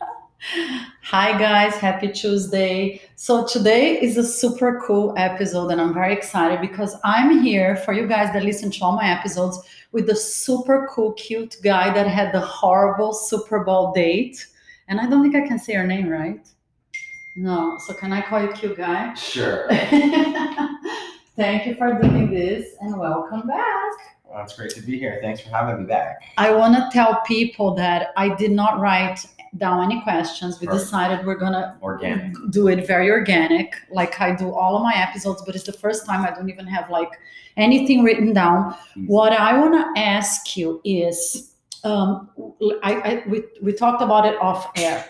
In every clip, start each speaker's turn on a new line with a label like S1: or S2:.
S1: Hi, guys. Happy Tuesday. So, today is a super cool episode, and I'm very excited because I'm here for you guys that listen to all my episodes with the super cool, cute guy that had the horrible Super Bowl date. And I don't think I can say your name, right? No. So, can I call you cute guy?
S2: Sure.
S1: Thank you for doing this and welcome back.
S2: Well, it's great to be here. Thanks for having me back.
S1: I want to tell people that I did not write down any questions. We
S2: Right.
S1: decided we're gonna
S2: Organic.
S1: do it very organic, like I do all of my episodes, but it's the first time I don't even have like anything written down. What I want to ask you is, um, I, I we, we talked about it off air.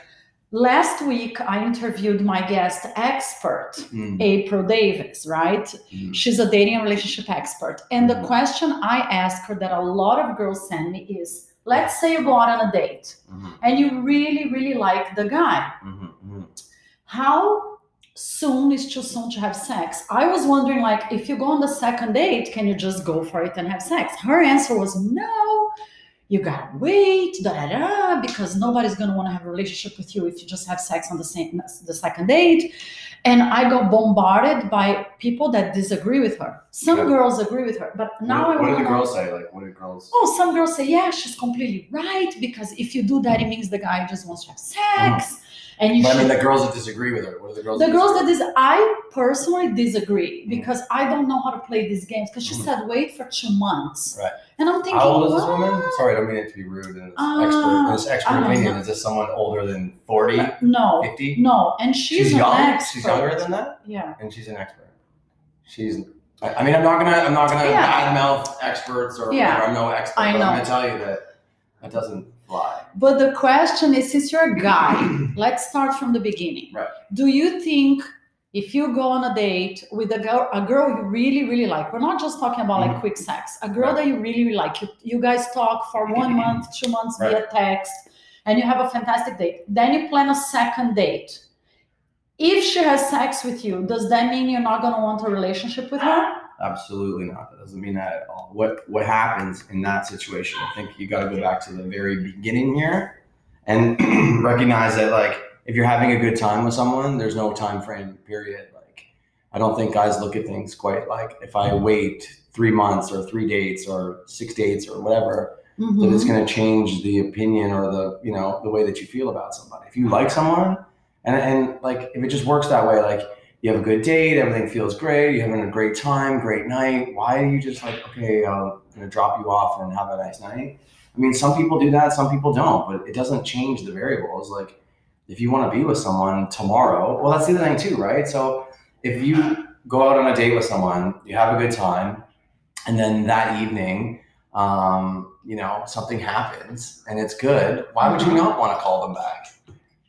S1: Last week, I interviewed my guest expert,
S2: Mm,
S1: April Davis, right?
S2: mm,
S1: She's a dating and relationship expert. And the
S2: Mhm.
S1: question I ask her that a lot of girls send me is let's say you go out on a date
S2: mhm,
S1: and you really, really like the guy.
S2: mhm, mhm.
S1: How soon is too soon to have sex? I was wondering, like, if you go on the second date, can you just go for it and have sex? Her answer was no. You gotta wait, da da da, because nobody's gonna want to have a relationship with you if you just have sex on the same the second date. And I got bombarded by people that disagree with her. Some
S2: Yeah.
S1: girls agree with her, but now
S2: what,
S1: I
S2: what do the girls say? Like, what do girls?
S1: Oh, some girls say, yeah, she's completely right because if you do that, it means the guy just wants to have sex, uh-huh. And you
S2: But I mean, the girls that disagree with her. What are the girls?
S1: The girls that
S2: disagree?
S1: dis- I personally disagree
S2: Mm.
S1: because I don't know how to play these games. Because she
S2: Mhm.
S1: said wait for two months,
S2: Right.
S1: and I'm thinking,
S2: How old is this
S1: what?
S2: woman? Sorry, I don't mean it to be rude. In this
S1: Uh,
S2: expert, in this expert opinion,
S1: know.
S2: is this someone older than 40,
S1: No,
S2: 50?
S1: no, and she's,
S2: She's
S1: an
S2: young.
S1: expert.
S2: She's younger than that,
S1: Yeah,
S2: and she's an expert. She's. I mean, I'm not gonna. I'm not gonna
S1: Yeah.
S2: badmouth experts or
S1: Yeah.
S2: whatever. I'm no expert.
S1: I
S2: but
S1: know.
S2: I'm gonna tell you that that doesn't fly.
S1: But the question is, since you're a guy, let's start from the beginning.
S2: Right.
S1: Do you think? If you go on a date with a girl, a girl you really, really like, we're not just talking about like
S2: Mhm.
S1: quick sex, a girl
S2: Right.
S1: that you really, really like, you, you guys talk for one month, two months via text, and you have a fantastic date. Then you plan a second date. If she has sex with you, does that mean you're not going to want a relationship with her?
S2: Absolutely not. That doesn't mean that at all. What what happens in that situation? I think you got to go back to the very beginning here and recognize that like if you're having a good time with someone, there's no time frame period. Like I don't think guys look at things quite like if I wait three months or three dates or six dates or whatever, that
S1: Mhm.
S2: it's going to change the opinion or the you know the way that you feel about somebody. If you like someone, and and like if it just works that way, like you have a good date, everything feels great, you're having a great time, great night. Why are you just like okay, I'm going to drop you off and have a nice night? I mean, some people do that, some people don't, but it doesn't change the variables. Like if you want to be with someone tomorrow, well, that's the other thing too, right? So if you go out on a date with someone, you have a good time, and then that evening um, you know, something happens and it's good, why would you not want to call them back?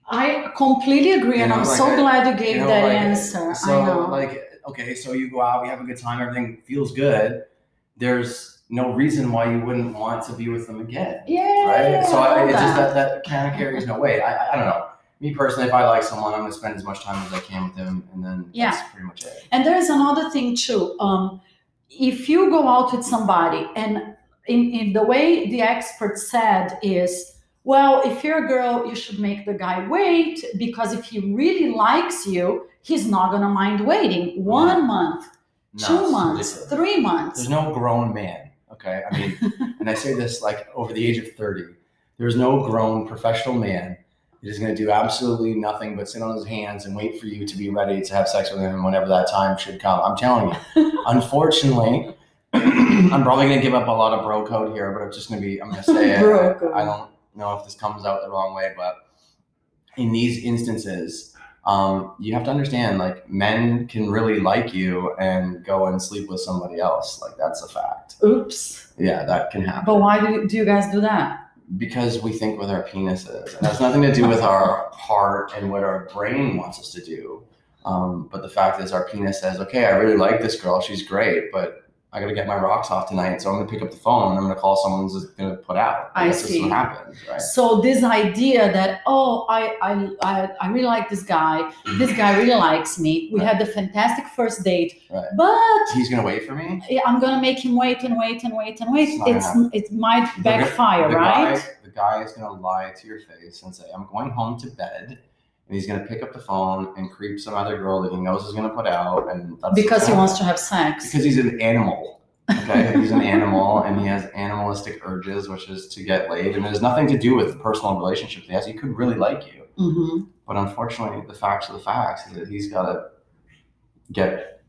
S1: I completely agree, and
S2: know,
S1: I'm
S2: like,
S1: so glad you gave
S2: You know,
S1: that
S2: like,
S1: answer.
S2: So,
S1: I know.
S2: like, okay, so you go out, you have a good time, everything feels good. There's no reason why you wouldn't want to be with them again,
S1: yeah,
S2: right? So I,
S1: love
S2: it just
S1: that.
S2: that kind of carries no weight. I, I- I don't know. Me personally, if I like someone, I'm gonna spend as much time as I can with them, and then
S1: Yeah.
S2: that's pretty much it.
S1: And there's another thing too. Um, if you go out with somebody, and in, in the way the expert said is, well, if you're a girl, you should make the guy wait because if he really likes you, he's not gonna mind waiting one month,
S2: No,
S1: two months, three months.
S2: There's no grown man. Okay, I mean, and I say this like over the age of 30. There's no grown professional man that is going to do absolutely nothing but sit on his hands and wait for you to be ready to have sex with him whenever that time should come. I'm telling you. Unfortunately, I'm probably going to give up a lot of bro code here, but I'm just going to be. I'm going to say it.
S1: Bro code.
S2: I don't know if this comes out the wrong way, but in these instances. Um, you have to understand, like men can really like you and go and sleep with somebody else. Like that's a fact.
S1: Oops.
S2: Yeah, that can happen.
S1: But why do you, do you guys do that?
S2: because we think with our penises. And has nothing to do with our heart and what our brain wants us to do. Um, but the fact is, our penis says, okay, I really like this girl. She's great, but I got to get my rocks off tonight, so I'm gonna pick up the phone and I'm gonna call someone who's gonna put out.
S1: I
S2: That's
S1: see.
S2: what happens, right?
S1: So this idea that oh I I I, I really like this guy, this guy really likes me. We
S2: Right.
S1: had the fantastic first date,
S2: Right.
S1: but
S2: He's gonna wait for me.
S1: I'm gonna make him wait and wait and wait and wait.
S2: It's
S1: It's it might backfire,
S2: the
S1: right?
S2: Guy, the guy is gonna lie to your face and say, "I'm going home to bed," and he's gonna pick up the phone and creep some other girl that he knows is gonna put out, and that's
S1: Because he wants to have sex.
S2: because he's an animal. Okay, he's an animal and he has animalistic urges, which is to get laid, and it has nothing to do with personal relationships. he has. He could really like you,
S1: Mhm.
S2: but unfortunately, the facts are the facts. Is that he's got to get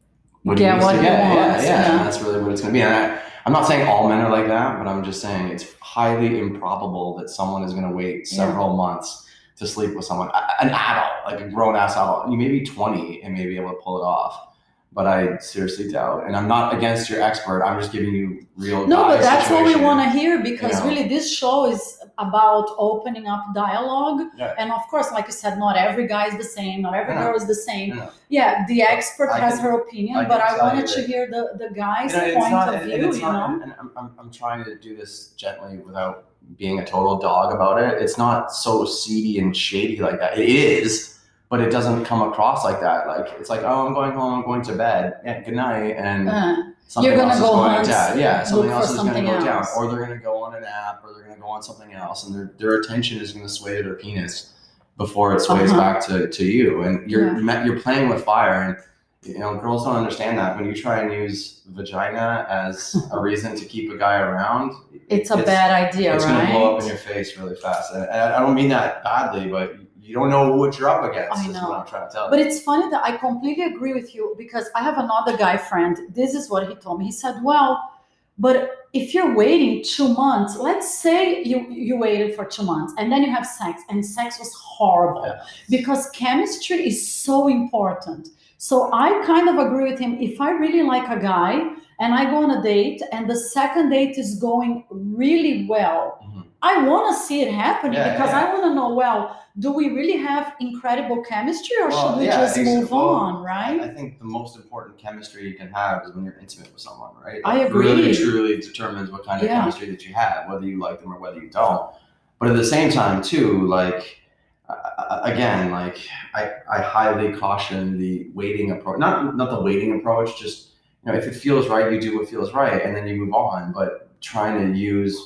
S2: what
S1: Get
S2: he needs
S1: what
S2: to get.
S1: wants,
S2: yeah, yeah,
S1: yeah.
S2: that's really what it's going to be. And I, I'm not saying all men are like that, but I'm just saying it's highly improbable that someone is going to wait
S1: Yeah.
S2: several months to sleep with someone, an adult, like a grown ass adult. You may be 20 and may be able to pull it off. But I seriously doubt, and I'm not against your expert. I'm just giving you real.
S1: No, but that's what we want to hear because
S2: You know.
S1: really this show is about opening up dialogue.
S2: Yeah.
S1: And of course, like you said, not every guy is the same, not every
S2: No.
S1: girl is the same.
S2: No.
S1: Yeah, the expert
S2: I
S1: has
S2: can-
S1: her opinion,
S2: I
S1: but I wanted to hear the, the guy's
S2: You know,
S1: point
S2: not-
S1: of
S2: and
S1: view,
S2: it's
S1: you
S2: not-
S1: know?
S2: And I'm, I'm, I'm trying to do this gently without being a total dog about it. It's not so seedy and shady like that. It is, but it doesn't come across like that. Like it's like, oh, I'm going home. I'm going to bed. Yeah, good night. And
S1: Uh,
S2: something
S1: You're gonna
S2: else is
S1: go
S2: going
S1: hunt,
S2: down. Yeah, something else is going to go down, or they're going to go on an app, or they're going to go on something else, and their their attention is going to sway to their penis before it sways
S1: Uh-huh.
S2: back to, to you. And you're
S1: Yeah.
S2: you're playing with fire, and you know girls don't understand that when you try and use vagina as a reason to keep a guy around.
S1: it's a bad idea, right?
S2: It's going to blow up in your face really fast, and, I don't mean that badly, but you don't know what you're up against.
S1: I
S2: is
S1: know.
S2: what I'm trying to tell
S1: But
S2: you.
S1: it's funny that I completely agree with you because I have another guy friend. This is what he told me. He said, "Well, but if you're waiting two months, let's say you you waited for two months and then you have sex, and sex was horrible
S2: Yeah.
S1: because chemistry is so important." So I kind of agree with him. If I really like a guy and I go on a date and the second date is going really well,
S2: Mhm.
S1: I want to see it happening
S2: Yeah,
S1: because
S2: yeah.
S1: I want to know well, do we really have incredible chemistry or
S2: Well,
S1: should we
S2: yeah,
S1: just move
S2: well,
S1: on, right?
S2: I think the most important chemistry you can have is when you're intimate with someone, right?
S1: I agree.
S2: Really, truly determines what kind of chemistry that you have, whether you like them or whether you don't. But at the same time, too, like again, like I, I highly caution the waiting approach. Not not the waiting approach. Just you know, if it feels right, you do what feels right, and then you move on. But trying to use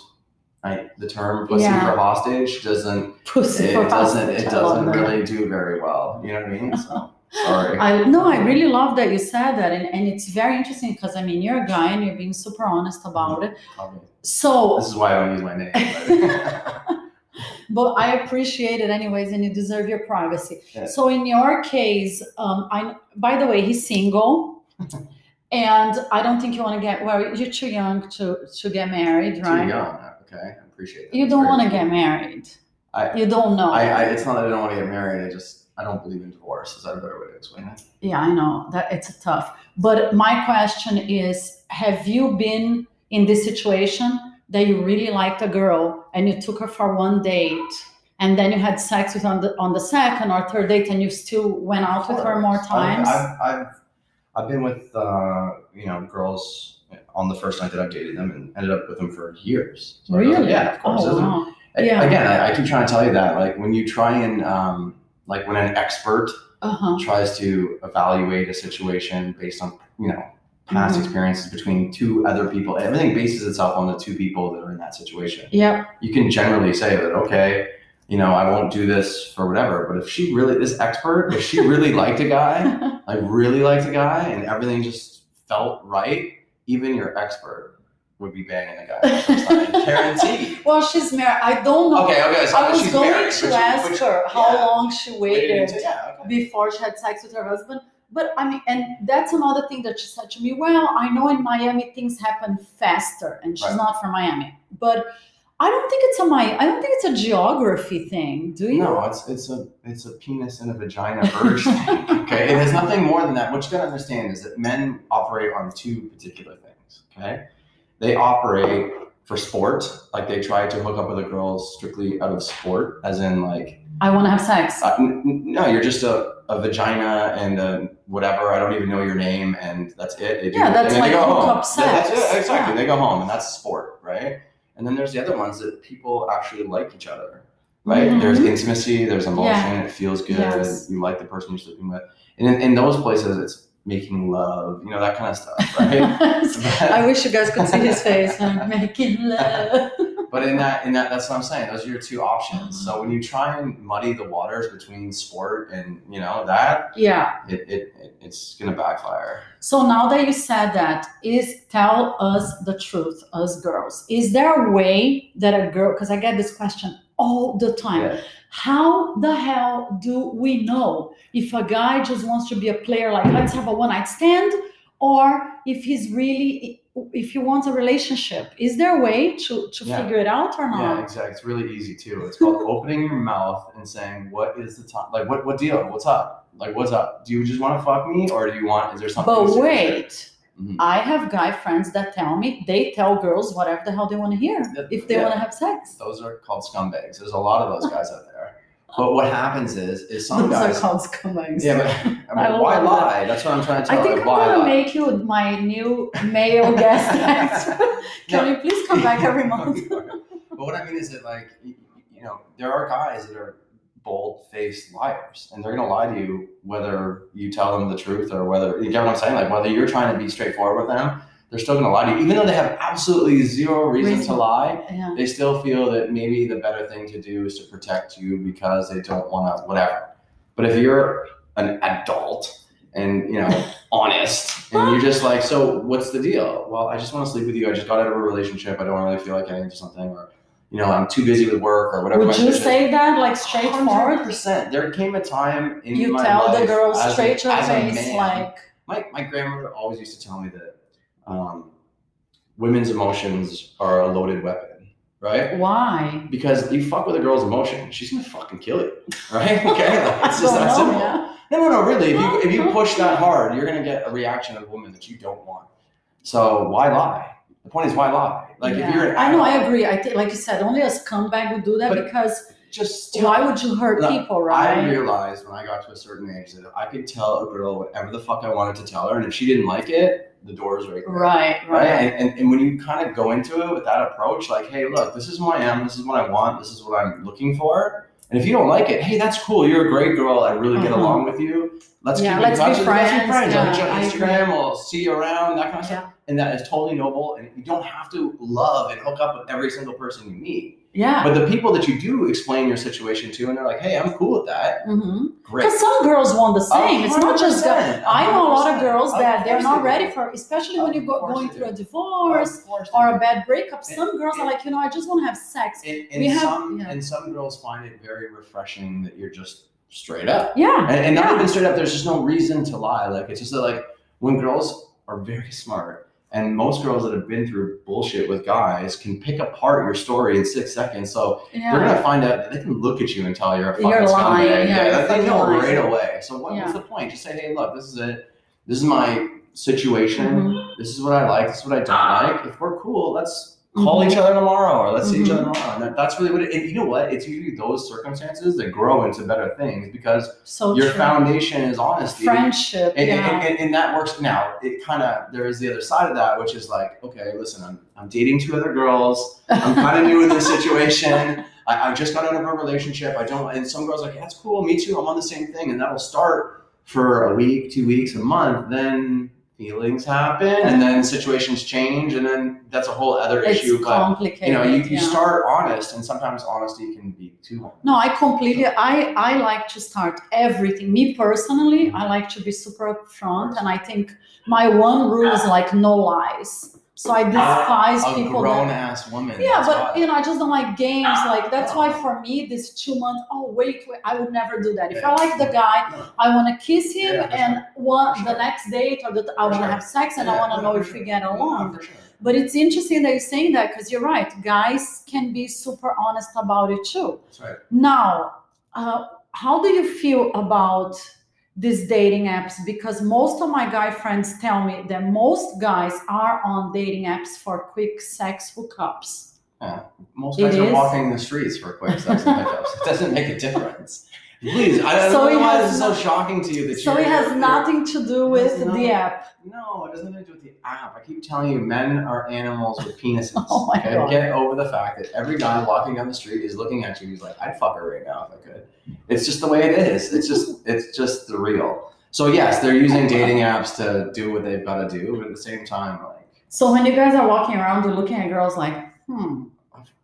S2: like the term "pussy
S1: Yeah.
S2: for hostage" doesn't
S1: Pussy
S2: it
S1: for
S2: doesn't
S1: hostage,
S2: it doesn't
S1: that.
S2: really do very well. You know what I mean? So sorry.
S1: I no, I really love that you said that, and, and it's very interesting because I mean you're a guy and you're being super honest about mm-hmm. it.
S2: Probably.
S1: So,
S2: This is why I don't use my name. but-
S1: I appreciate it anyways, and you deserve your privacy.
S2: Yeah.
S1: So in your case, um, I by the way, he's single, and I don't think you want to get well. You're too young to to get married,
S2: Too
S1: right?
S2: young. Okay, I appreciate that.
S1: You don't want to get married.
S2: I-
S1: you don't know.
S2: I, I, it's not that I don't want to get married. I just I don't believe in divorce. Is that a better way to explain it?
S1: Yeah, I know that it's tough. But my question is have you been in this situation that you really liked a girl and you took her for one date and then you had sex with on the on the second or third date and you still went out with her more times?
S2: I've, I've, I've been with uh, you know girls on the first night that I've dated them and ended up with them for years. So
S1: really?
S2: Yeah, of course.
S1: Oh, wow. Yeah.
S2: Again, I, I keep trying to tell you that like when you try and um, like when an expert
S1: Uh-huh.
S2: tries to evaluate a situation based on you know past
S1: Mhm.
S2: experiences between two other people everything bases itself on the two people that are in that situation
S1: Yep.
S2: you can generally say that okay you know i won't do this for whatever but if she really this expert if she really liked a guy like really liked a guy and everything just felt right even your expert would be banging guy the time. guaranteed
S1: well, she's married. I don't know.
S2: okay okay so
S1: I was
S2: she's
S1: going
S2: married,
S1: to ask
S2: she-
S1: her how
S2: yeah.
S1: long she
S2: Waited yeah okay
S1: before she had sex with her husband. But I mean, and that's another thing that she said to me. Well, I know in Miami things happen faster, and she's
S2: Right.
S1: not from Miami. But I don't think it's a my. I don't think it's a geography thing. Do you?
S2: No, it's it's a it's a penis and a vagina urge thing. Okay, it has nothing more than that. What you gotta understand is that men operate on two particular things. Okay, they operate for sport, like they try to hook up with the girls strictly out of sport, as in like
S1: I want to have sex.
S2: Uh, n- n- no, you're just a, a vagina and a whatever. I don't even know your name, and that's it. They do,
S1: Yeah, that's
S2: and
S1: like
S2: they go home.
S1: hookup
S2: Yeah, that's
S1: sex.
S2: it, exactly.
S1: Yeah.
S2: They go home, and that's sport, right? And then there's the other ones that people actually like each other, right?
S1: Mhm.
S2: There's intimacy, there's emotion,
S1: Yeah.
S2: it feels good.
S1: Yes.
S2: You like the person you're sleeping with, and in, in those places, it's making love, you know, that kind of stuff, right?
S1: I wish you guys could see his face. I'm making love.
S2: But in that, in that, that's what I'm saying. Those are your two options.
S1: Mm-hmm.
S2: So when you try and muddy the waters between sport and you know that,
S1: Yeah.
S2: it, it, it it's gonna backfire.
S1: So now that you said that, is tell us the truth, us girls. Is there a way that a girl? Because I get this question all the time.
S2: Yeah.
S1: How the hell do we know if a guy just wants to be a player, like let's have a one night stand, or if he's really, if he wants a relationship? Is there a way to, to
S2: Yeah.
S1: figure it out or not Yeah,
S2: exactly. It's really easy too. It's called opening your mouth and saying, "What is the time? Like, what what deal? What's up? Like, what's up? Do you just want to fuck me, or do you want? Is there something?"
S1: But
S2: serious there?"
S1: wait,
S2: Mhm.
S1: I have guy friends that tell me they tell girls whatever the hell they want to hear if they
S2: yeah.
S1: want to have sex.
S2: Those are called scumbags. There's a lot of those guys out there. But what happens is, is some
S1: Those
S2: guys.
S1: are called scumbags.
S2: yeah, but I
S1: I
S2: why
S1: love that.
S2: lie? That's what I'm trying to tell
S1: I think. I'm gonna
S2: lie?
S1: make you my new male guest. Can you please come back every month?
S2: but what I mean is that, like, you know, there are guys that are bold-faced liars, and they're gonna lie to you whether you tell them the truth or whether you get what I'm saying. Like, whether you're trying to be straightforward with them, they're still gonna lie to you, even though they have absolutely zero reason,
S1: Reason.
S2: to lie.
S1: Yeah.
S2: They still feel that maybe the better thing to do is to protect you because they don't want to, whatever. But if you're an adult and you know honest and you're just like so what's the deal well i just want to sleep with you i just got out of a relationship i don't really feel like getting into something or you know i'm too busy with work or whatever
S1: Would you
S2: is.
S1: say that like straightforward?
S2: 100%. there came a time in
S1: You
S2: my
S1: tell the
S2: life
S1: girl straight to her face, like,
S2: my, my grandmother always used to tell me that um, women's emotions are a loaded weapon right
S1: why?
S2: because you fuck with a girl's emotion, she's gonna fucking kill you, right? Okay, like, it's just that simple.
S1: yeah.
S2: No, no, no. Really, if you if you push that hard, you're gonna get a reaction of a woman that you don't want. So why lie? The point is, why lie? Like
S1: Yeah.
S2: if you're, an
S1: I know, I agree. I think, like you said, only a scumbag would do that
S2: But
S1: because
S2: just tell-
S1: why would you hurt
S2: Look,
S1: people, right?
S2: I realized when I got to a certain age that I could tell a girl whatever the fuck I wanted to tell her, and if she didn't like it, the door is right there.
S1: Right,
S2: Right,
S1: right.
S2: and, and, when you kind of go into it with that approach, like, hey, look, this is who I am, this is what I want, this is what I'm looking for, and if you don't like it, hey, that's cool, you're a great girl, I really get
S1: Mhm.
S2: along with you. Let's
S1: Yeah,
S2: keep
S1: let's
S2: in
S1: be
S2: touch. Let's be
S1: friends.
S2: friends. I'll hit you on Instagram, we'll see you around, that kind of stuff. And that is totally noble, and you don't have to love and hook up with every single person you meet.
S1: Yeah.
S2: But the people that you do explain your situation to, and they're like, hey, I'm cool with that,
S1: hmm
S2: great.
S1: Because some girls want the same. It's not just guys.
S2: 100%,
S1: I know a lot of girls that they're not ready for, especially when
S2: you're
S1: going through a divorce
S2: Of course they
S1: or a bad breakup.
S2: And-
S1: Some girls are like, you know, I just want to have sex.
S2: and,
S1: We
S2: and
S1: have-
S2: some
S1: yeah.
S2: and some girls find it very refreshing that you're just straight up
S1: Yeah.
S2: and, and not
S1: Yeah.
S2: even straight up there's just no reason to lie like it's just that like when girls are very smart and most girls that have been through bullshit with guys can pick apart your story in six seconds. So they're gonna find out that they can look at you and tell you're a fucking
S1: You're lying,
S2: scumbag.
S1: yeah, you're
S2: they know
S1: lying.
S2: right away. So what,
S1: Yeah.
S2: what's the point? Just say hey look this is it. This is my situation.
S1: Mhm.
S2: this is what i like. This is what i don't like. If we're cool let's call
S1: Mhm.
S2: each other tomorrow or let's see each other tomorrow. And that, that's really what it, and you know what? It's usually those circumstances that grow into better things because
S1: So
S2: your
S1: true.
S2: foundation is honesty.
S1: friendship.
S2: And,
S1: yeah.
S2: and, and, and that works now. It kind of there is the other side of that, which is like, okay, listen, I'm I'm dating two other girls. I'm kind of new in this situation. I, I just got out of a relationship. I don't. And some girls are like, that's cool. Me too. I'm on the same thing, and that'll start for a week, two weeks, a month. Then feelings happen, and then situations change, and then that's a whole other
S1: it's
S2: issue. But you know, you, you
S1: yeah.
S2: start honest, and sometimes honesty can be too honest.
S1: No, I completely. I I like to start everything. Me personally, I like to be super upfront, and I think my one rule is like no lies. So I despise
S2: a
S1: people
S2: grown
S1: that.
S2: ass woman.
S1: Yeah, but
S2: why.
S1: you know, I just don't like games. Like that's why for me, this two month. Oh wait, wait, I would never do that. If I like the guy,
S2: No.
S1: I want to kiss him,
S2: Yeah,
S1: and one
S2: For
S1: the next date or the, I want to
S2: sure.
S1: have sex, and I want to know if
S2: sure.
S1: we get along.
S2: sure.
S1: But it's interesting that you're saying that because you're right. Guys can be super honest about it too.
S2: That's right.
S1: Now, uh, how do you feel about these dating apps? Because most of my guy friends tell me that most guys are on dating apps for quick sex hookups. Yeah.
S2: Most
S1: It
S2: guys are
S1: is?
S2: walking the streets for quick sex hookups. It doesn't make a difference. Please, I don't
S1: So
S2: know why this is so shocking to you that
S1: So it has nothing to do with the
S2: nothing-
S1: app.
S2: No, it doesn't have to do with the app. I keep telling you, men are animals with penises.
S1: Oh my
S2: okay?
S1: God.
S2: Get over the fact that every guy walking down the street is looking at you. He's like, I'd fuck her right now if I could. It's just the way it is. It's just, it's just the real. So yes, they're using dating apps to do what they've got to do, but at the same time, like,
S1: So when you guys are walking around, you're looking at girls like, hmm,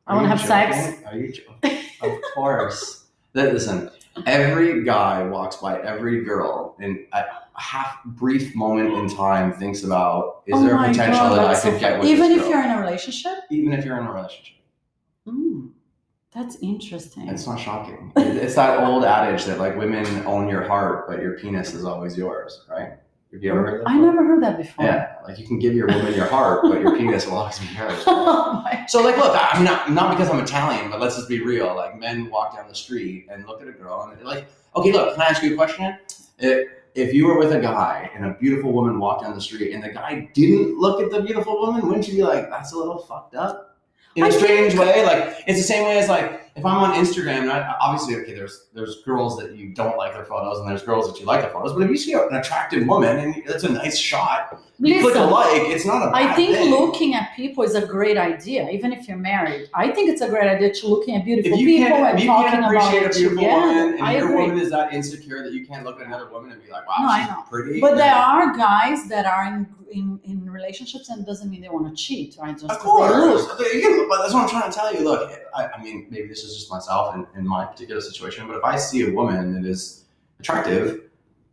S1: I wanna
S2: you
S1: have sex.
S2: Are you joking? of course. Listen, every guy walks by every girl and a half brief moment in time thinks about is
S1: oh
S2: there
S1: a
S2: potential
S1: God,
S2: that I could
S1: so
S2: get with
S1: even if you're in a relationship.
S2: even if you're in a relationship.
S1: Hmm, that's interesting.
S2: It's not shocking. It's that old adage that like women own your heart, but your penis is always yours, right? Have you ever heard that?
S1: I never heard that before.
S2: Yeah, like you can give your woman your heart, but your penis will always be
S1: oh
S2: So like, look, I- I'm not not because I'm Italian, but let's just be real. Like, men walk down the street and look at a girl and they're like, okay, look, can I ask you a question? If, if you were with a guy and a beautiful woman walked down the street and the guy didn't look at the beautiful woman, wouldn't you be like, that's a little fucked up? In a
S1: I
S2: strange way, like it's the same way as like if I'm on Instagram, and I, obviously, okay, there's there's girls that you don't like their photos, and there's girls that you like their photos. But if you see an attractive woman and it's a nice shot, you click a like. It's not a bad
S1: I think
S2: thing.
S1: looking at people is a great idea, even if you're married. I think it's a great idea to looking at beautiful
S2: if you
S1: people
S2: can't,
S1: and
S2: if you
S1: talking
S2: can't
S1: about
S2: appreciate
S1: it
S2: a beautiful
S1: together.
S2: woman, and
S1: I
S2: your
S1: agree.
S2: woman is that insecure that you can't look at another woman and be like, "Wow,
S1: No, I
S2: she's
S1: know.
S2: pretty."
S1: But there are guys that are in, in, in relationships and it doesn't mean they want to cheat, right? Just
S2: Of course,
S1: look.
S2: But that's what I'm trying to tell you. Look, I, I mean, maybe this is just myself in, in my particular situation, but if I see a woman that is attractive,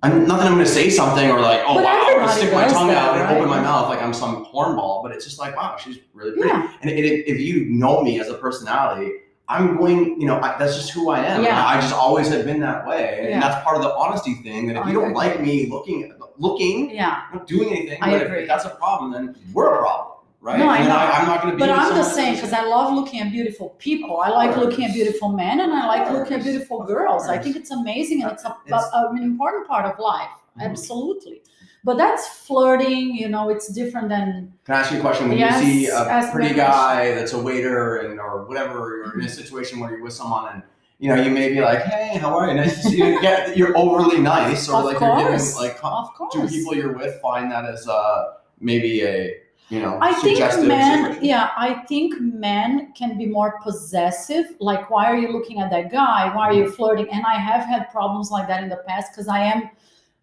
S2: I'm not that I'm going to say something or like, "Oh
S1: But
S2: wow," going
S1: to
S2: stick my tongue
S1: that,
S2: out and
S1: right?
S2: open my mouth like I'm some hornball. But it's just like, wow, she's really pretty.
S1: Yeah.
S2: And if, if you know me as a personality, I'm going, you know, I, that's just who I am.
S1: Yeah.
S2: I, I just always have been that way, and
S1: Yeah.
S2: that's part of the honesty thing. That if
S1: I
S2: you don't
S1: agree.
S2: like me looking, looking,
S1: Yeah.
S2: Not doing anything.
S1: I
S2: but
S1: agree.
S2: If that's a problem, then we're a problem, right?
S1: No, I
S2: and
S1: know.
S2: I, I'm not going to be.
S1: But I'm just saying because I love looking at beautiful people. I like looking at beautiful men and I like looking at beautiful girls. I think it's amazing and it's, a,
S2: It's-
S1: a- an important part of life.
S2: Mhm.
S1: Absolutely. But that's flirting, you know, it's different than
S2: Can I ask you a question? When
S1: Yes,
S2: you see a pretty guy that's a waiter and or whatever, you're in a situation where you're with someone and you know you may be like, "Hey, how are you? Nice to see you." Get you're overly nice, or
S1: Of
S2: like you're giving like
S1: course.
S2: do people you're with find that as uh maybe a you know
S1: I think men, yeah, I think men can be more possessive. Like, why are you looking at that guy? Why are you mm-hmm. flirting? And I have had problems like that in the past because I am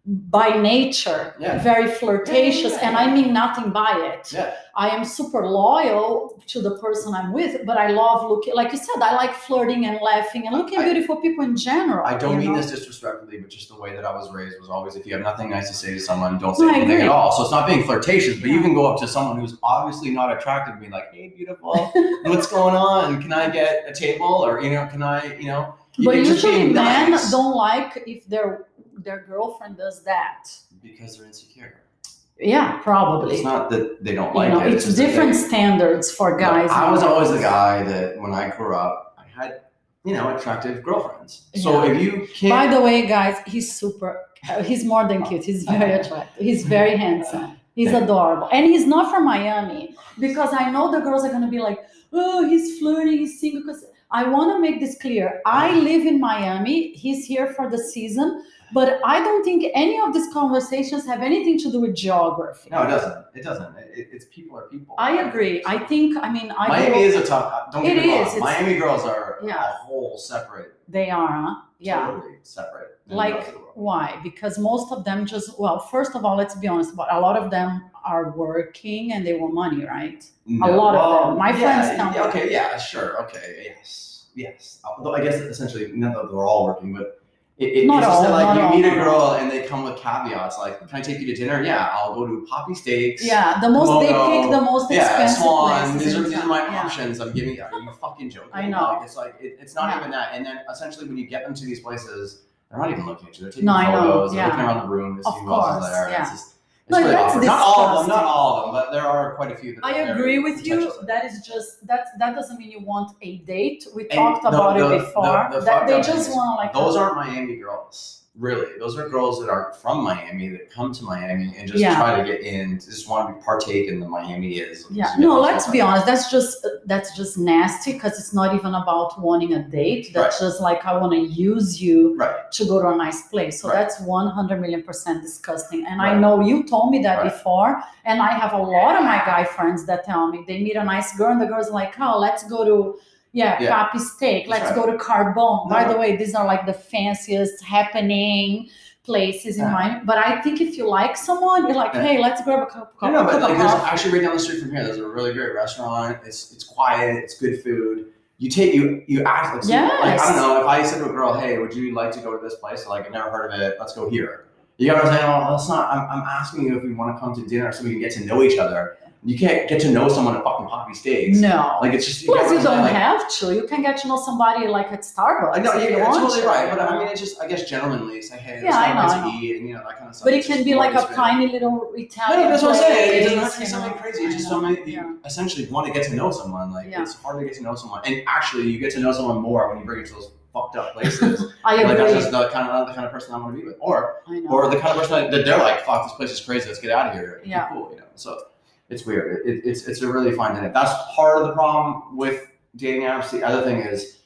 S1: by nature
S2: Yeah.
S1: very flirtatious
S2: Yeah, yeah,
S1: and. I mean nothing by it.
S2: Yeah.
S1: I am super loyal to the person I'm with, but I love looking, like you said, I like flirting and laughing and looking at beautiful people in general.
S2: I don't mean
S1: know?
S2: this but just the way that I was raised was always if you have nothing nice to say to someone, don't say anything at all. So it's not being flirtatious, but you can go up to someone who's obviously not attractive and be like, "Hey, beautiful, what's going on? Can I get a table?" Or you know, can I, you know?
S1: But usually men
S2: nice
S1: don't like if their their girlfriend does that.
S2: because they're insecure.
S1: Yeah, probably.
S2: It's not that they don't
S1: you
S2: like
S1: know,
S2: it.
S1: it's different standards for guys.
S2: I was always the guy that when I grew up, I had you know attractive girlfriends. So
S1: Yeah.
S2: if you
S1: By
S2: can't,
S1: the way, guys, he's super. uh, He's more than cute. He's very attractive. He's very handsome. He's adorable, and he's not from Miami because I know the girls are gonna be like, "Oh, he's flirting. He's single." Because I want to make this clear. I live in Miami. He's here for the season, but I don't think any of these conversations have anything to do with geography.
S2: no, it doesn't. It doesn't. It, it's people are people.
S1: I agree. I think. I mean, I
S2: Miami
S1: grew-
S2: is a tough. Don't get
S1: It
S2: me wrong. Miami girls are
S1: Yeah.
S2: a whole separate,
S1: they are. Huh? Yeah.
S2: totally separate.
S1: like
S2: rest of the world.
S1: why because most of them just well first of all let's be honest but a lot of them are working and they want money right
S2: No,
S1: lot of them. My
S2: yeah,
S1: friends
S2: yeah, Okay, yeah, sure, okay, yes, yes. Although I guess essentially not that they're all working, but it, it,
S1: Not
S2: it's just that like you meet a girl and they come with caveats like, "Can I take you to dinner?" Yeah, I'll go to Papi Steaks.
S1: yeah the most they
S2: Komodo,
S1: pick the most
S2: Yeah,
S1: expensive
S2: Swan. These are, these are my
S1: Yeah.
S2: options. I'm giving you. Are you fucking joking?
S1: I know.
S2: Like, it's like it, it's not
S1: Yeah.
S2: even that. And then essentially, when you get them to these places, they're not even looking at you. They're taking
S1: No, I know,
S2: photos. They're
S1: yeah.
S2: looking around the room to see
S1: Of
S2: who else is there.
S1: yeah.
S2: It's just, it's
S1: No,
S2: really
S1: that's
S2: awkward. Not all of them. Not all of them, but there are quite a few. That
S1: I
S2: are
S1: agree
S2: very
S1: with you.
S2: contentious.
S1: That is just that. That doesn't mean you want a date. We
S2: And
S1: talked
S2: the-
S1: about
S2: the-
S1: it before.
S2: the- the
S1: that
S2: fucked
S1: they
S2: up
S1: just
S2: is
S1: want like
S2: Those aren't Miami girls. Really, those are girls that are from Miami that come to Miami and just
S1: Yeah.
S2: try to get in, just want to partake in the Miami is.
S1: Yeah, no, let's be honest. That's just that's just nasty because it's not even about wanting a date. That's just like I want to use you
S2: Right.
S1: to go to a nice place. So
S2: Right.
S1: that's one hundred million percent disgusting. And I know you told me that
S2: Right.
S1: before, and I have a lot of my guy friends that tell me they meet a nice girl, and the girl's like, "Oh, let's go to." Yeah,
S2: Yeah.
S1: Papi Steak. Let's
S2: right.
S1: go to Carbone. By the way, these are like the fanciest happening places in uh-huh.
S2: Yeah.
S1: Miami. But I think if you like someone, you're like,
S2: Yeah.
S1: hey, let's grab a cup, cup,
S2: know, but
S1: cup
S2: like,
S1: of
S2: there's
S1: coffee.
S2: actually right down the street from here. There's a really great restaurant. It's it's quiet. It's good food. You take you you ask like, so- like I don't know if I said to a girl, hey, would you like to go to this place? Like I've never heard of it. Let's go here. You know what I'm saying? Well, that's not. I'm, I'm asking you if we want to come to dinner so we can get to know each other. You can't get to know someone at fucking Papi Steaks.
S1: No.
S2: Like it's just.
S1: Plus, you don't?
S2: Like,
S1: have to. You can get to know somebody like at Starbucks.
S2: I know you're,
S1: you
S2: totally
S1: to,
S2: right,
S1: you
S2: but I mean, it's just I guess gentlemanly say, hey,
S1: Yeah, I know,
S2: out
S1: I
S2: to
S1: know.
S2: eat and you know that kind of stuff.
S1: But it can be like a tiny little Italian
S2: no, that's what I'm saying. It doesn't have to be something crazy. It's just something you
S1: yeah.
S2: essentially want to get to know someone. Like
S1: Yeah.
S2: it's hard to get to know someone, and actually, you get to know someone more when you bring it to those fucked up places.
S1: I
S2: like
S1: agree.
S2: that's just the kind of not the kind of person I want to be with, or or the kind of person that, they're like, fuck, this place is crazy. Let's get out of here.
S1: Yeah.
S2: cool, you know. So it's weird. It, it's it's a really fine dynamic. That's part of the problem with dating apps. The other thing is,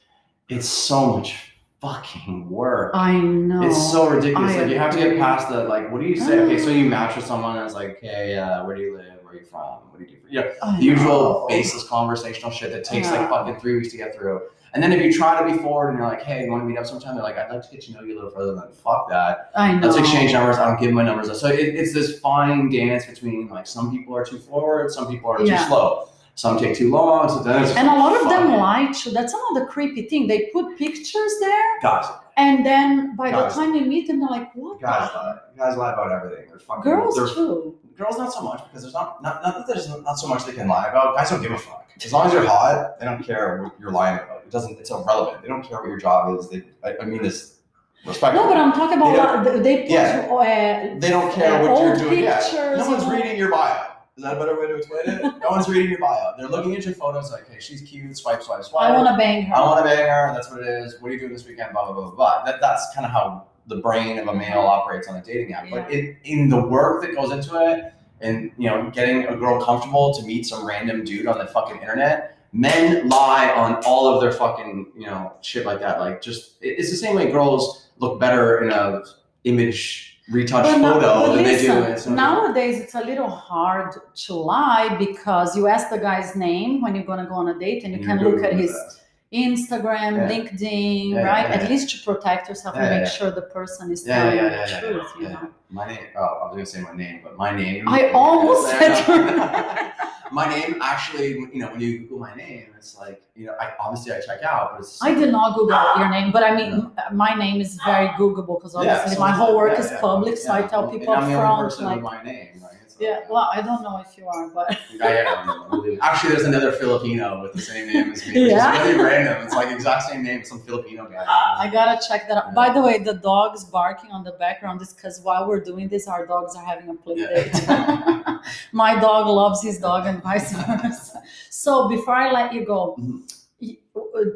S2: it's so much fucking work.
S1: I know.
S2: It's so ridiculous.
S1: I
S2: like you have to get past the like, what do you say? Okay, so you match with someone and it's like, okay, uh, where do you live? Where are you from? What do you do? For, you know,
S1: I
S2: the usual baseless conversational shit that takes
S1: Yeah.
S2: like fucking three weeks to get through. And then if you try to be forward and you're like, hey, you want to meet up sometime? They're like, I'd like to get to know you a little further. Than fuck that.
S1: I know.
S2: Let's exchange numbers. I don't give my numbers. So it, it's this fine dance between like some people are too forward, some people are
S1: Yeah.
S2: too slow, some take too long. So
S1: And a lot of them lie to. That's another creepy thing. They put pictures there,
S2: guys,
S1: and then by
S2: Guys.
S1: the time you meet them, they're like, "What?"
S2: guys lie. Guys lie about everything. They're fucking.
S1: Girls
S2: they're
S1: too.
S2: Girls not so much because there's not not, not that there's not so much they can lie about. Guys don't give a fuck. As long as you're hot, they don't care what you're lying about. It doesn't. It's irrelevant. They don't care what your job is. They. I, I mean this respectfully.
S1: No, but I'm talking about
S2: don't-
S1: they put
S2: Yeah.
S1: uh,
S2: they don't care
S1: uh,
S2: what you're doing. Yeah. No one's reading your bio. Is that a better way to explain it? no one's reading your bio. They're looking at your photos like, hey, she's cute. Swipe, swipe, swipe.
S1: I want to bang her.
S2: I want to bang her. That's what it is. What are you doing this weekend? Blah blah blah blah. blah. That, that's kind of how the brain of a male mm-hmm. operates on a dating app. But in, in the work that goes into it, and you know, getting a girl comfortable to meet some random dude on the fucking internet, men lie on all of their fucking you know shit like that. Like just it- it's the same way girls look better in a image retouched
S1: But
S2: photo
S1: but
S2: than they do.
S1: listen,
S2: in some-
S1: nowadays it's a little hard to lie because you ask the guy's name when you're gonna go on a date and you
S2: And
S1: can look at his
S2: that.
S1: Instagram,
S2: Yeah.
S1: LinkedIn,
S2: Yeah,
S1: right?
S2: yeah,
S1: At least to protect yourself
S2: Yeah,
S1: and make
S2: yeah.
S1: sure the person is
S2: Yeah,
S1: telling
S2: yeah,
S1: you
S2: yeah,
S1: the
S2: yeah,
S1: truth,
S2: yeah,
S1: you know.
S2: My name. Oh, I was gonna say my name, but my name.
S1: I almost
S2: Yeah,
S1: said
S2: my name actually, you know, when you Google my name, it's like, you know, I obviously I check out, but it's.
S1: I did not Google your name, but I mean, my name is very Googleable because
S2: Yeah,
S1: obviously
S2: so
S1: my whole work
S2: yeah,
S1: is
S2: yeah,
S1: public, so I
S2: yeah.
S1: tell
S2: And
S1: people
S2: I'm
S1: up
S2: the only person
S1: like,
S2: with my name, right?
S1: Yeah, well, I don't know if you are, but
S2: I am. Actually, there's another Filipino with the same name as me,
S1: Yeah?
S2: is really random. It's like exact same name, some Filipino guy.
S1: I gotta check that out. By the way, the dogs barking on the background is because while we're doing this, our dogs are having a play
S2: Yeah.
S1: date. My dog loves his dog and vice versa. So before I let you go,
S2: Mhm.
S1: you,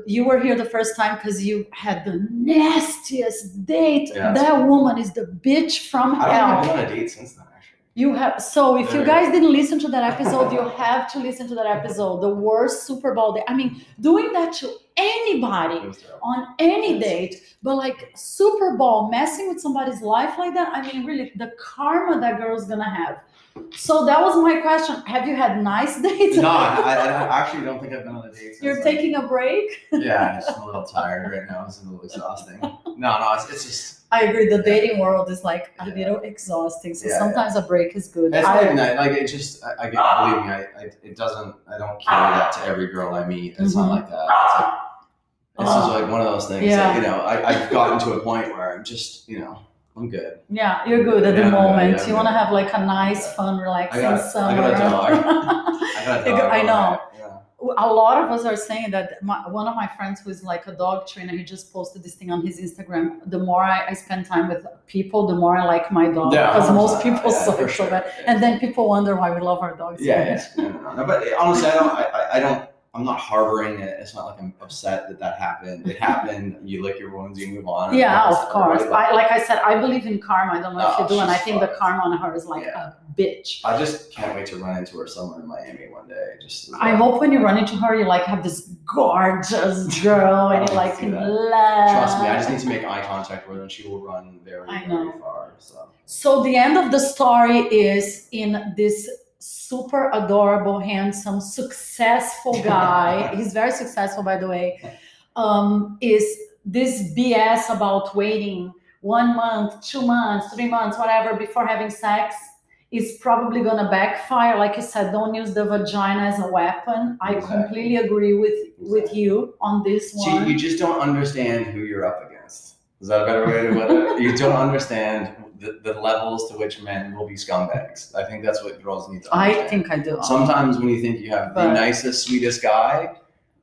S1: you were here the first time because you had the nastiest date.
S2: Yeah.
S1: That woman is the bitch from
S2: I don't
S1: hell.
S2: I've been on a date since then.
S1: You have so if you guys didn't listen to that episode, you have to listen to that episode. The worst Super Bowl day. I mean, doing that to anybody
S2: It was terrible.
S1: on any date, but like Super Bowl, messing with somebody's life like that, I mean, really, the karma that girl's gonna have. So that was my question. Have you had nice dates?
S2: No, I, I, I actually don't think I've been on a date since
S1: You're taking a break?
S2: Yeah, I'm just a little tired right now. It's a little exhausting. No, no, it's, it's just.
S1: I agree. The dating world is like a
S2: Yeah.
S1: little exhausting. So
S2: Yeah,
S1: sometimes a break is good.
S2: It's not
S1: I-
S2: that. Like it just. I, I. Believe me, I, I. It doesn't. I don't carry that to every girl I meet. It's
S1: Mhm.
S2: not like that. It's, like, it's just
S1: Oh.
S2: like one of those things.
S1: Yeah.
S2: That, you know, I, I've gotten to a point where I'm just. You know, I'm good.
S1: yeah, you're good at the
S2: yeah,
S1: moment.
S2: yeah,
S1: you want to have like a nice, fun, relaxing
S2: I got- I
S1: summer.
S2: got a dog. I got a
S1: You
S2: dog.
S1: I know. A lot of us are saying that my, one of my friends who's like a dog trainer he just posted this thing on his instagram the more i, I spend time with people the more i like my dog
S2: Yeah,
S1: because most people
S2: Yeah,
S1: suck
S2: for
S1: so
S2: sure.
S1: bad
S2: Yeah.
S1: and then people wonder why we love our dogs so
S2: Yeah,
S1: much.
S2: yeah. No, no, no. But honestly, I don't. I- I don't. I'm not harboring it. It's not like I'm upset that that happened. It happened. You lick your wounds, you move on.
S1: Yeah, of course. I, like I said, I believe in karma. I don't know if
S2: No,
S1: you oh, do, and I think the karma on her is like
S2: Yeah.
S1: a bitch.
S2: I just can't wait to run into her somewhere in Miami one day. Just
S1: I hope when you run into her, you like have this gorgeous girl, and you like can
S2: Trust me, I just need to make eye contact with her, and she will run very,
S1: I
S2: very far. So
S1: So the end of the story is in this super adorable, handsome, successful guy. He's very successful, by the way. Um, is this BS about waiting one month, two months, three months, whatever, before having sex is probably gonna backfire. Like you said, don't use the vagina as a weapon. I
S2: Exactly.
S1: completely agree with with you on this one.
S2: you just don't understand who you're up against. Is that a better way to put it? You don't understand the, the levels to which men will be scumbags. I think that's what girls need to
S1: I think I do.
S2: Sometimes when you think you have the nicest, sweetest guy,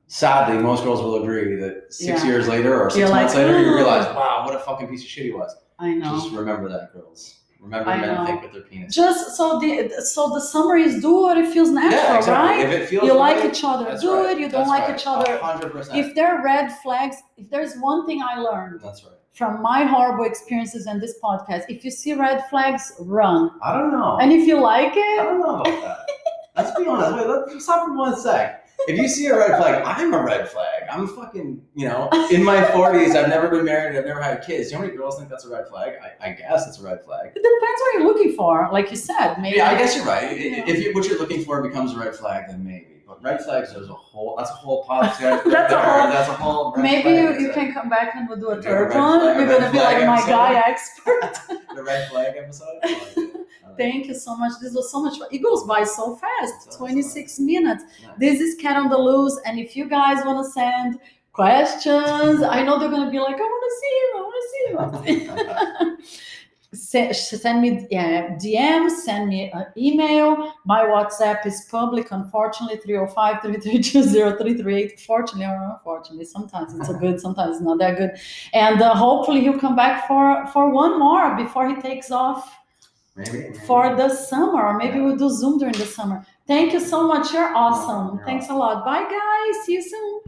S2: sadly, most girls will agree that six
S1: Yeah.
S2: years later or 6
S1: You're
S2: months
S1: like,
S2: later, you realize, wow, what a fucking piece of shit he was.
S1: I know.
S2: Just remember that, girls. Remember
S1: I
S2: men
S1: know.
S2: think with their penis.
S1: just so the so the summary is do what it feels natural,
S2: yeah, exactly.
S1: right?
S2: If it feels
S1: You like each other, do
S2: right.
S1: it. You don't like
S2: right.
S1: each other.
S2: Hundred percent.
S1: If there are red flags, if there's one thing I learned
S2: That's right.
S1: From my horrible experiences and this podcast, if you see red flags, run.
S2: I don't know.
S1: And if you like it, I
S2: don't know about that. Let's be honest. Wait, let's stop for one sec. If you see a red flag, I'm a red flag. I'm fucking, you know, in my 40s. I've never been married. I've never had kids. Do you know how many girls think that's a red flag? I, I guess it's a red flag.
S1: it depends what you're looking for. Like you said, maybe.
S2: Yeah, I guess you're right. If you, what you're looking for becomes a red flag, then maybe. But red flags, there's a whole. That's a whole podcast.
S1: That's a whole-
S2: That's a whole.
S1: Maybe you, you can come back and we'll do a third one.
S2: flag-
S1: You're gonna be
S2: flag
S1: like my
S2: episode.
S1: guy expert.
S2: the red flag episode. I like it. I like it.
S1: Thank you so much. This was so much fun. It goes by so fast.
S2: Does.
S1: 26 minutes.
S2: Nice.
S1: This is Cat on the Loose. And if you guys want to send questions, I know they're going to be like, I want to see you. I want to see him. I wanna see him. Se- send me yeah, DM, send me an email. My WhatsApp is public, unfortunately, 305 332 0338. Fortunately or unfortunately, sometimes it's a good, sometimes it's not that good. And uh, hopefully, he'll come back for, for one more before he takes off
S2: Maybe, maybe.
S1: for the summer, or maybe we'll do Zoom during the summer. Thank you so much. You're awesome.
S2: you're
S1: Thanks a lot. Bye, guys. See you soon.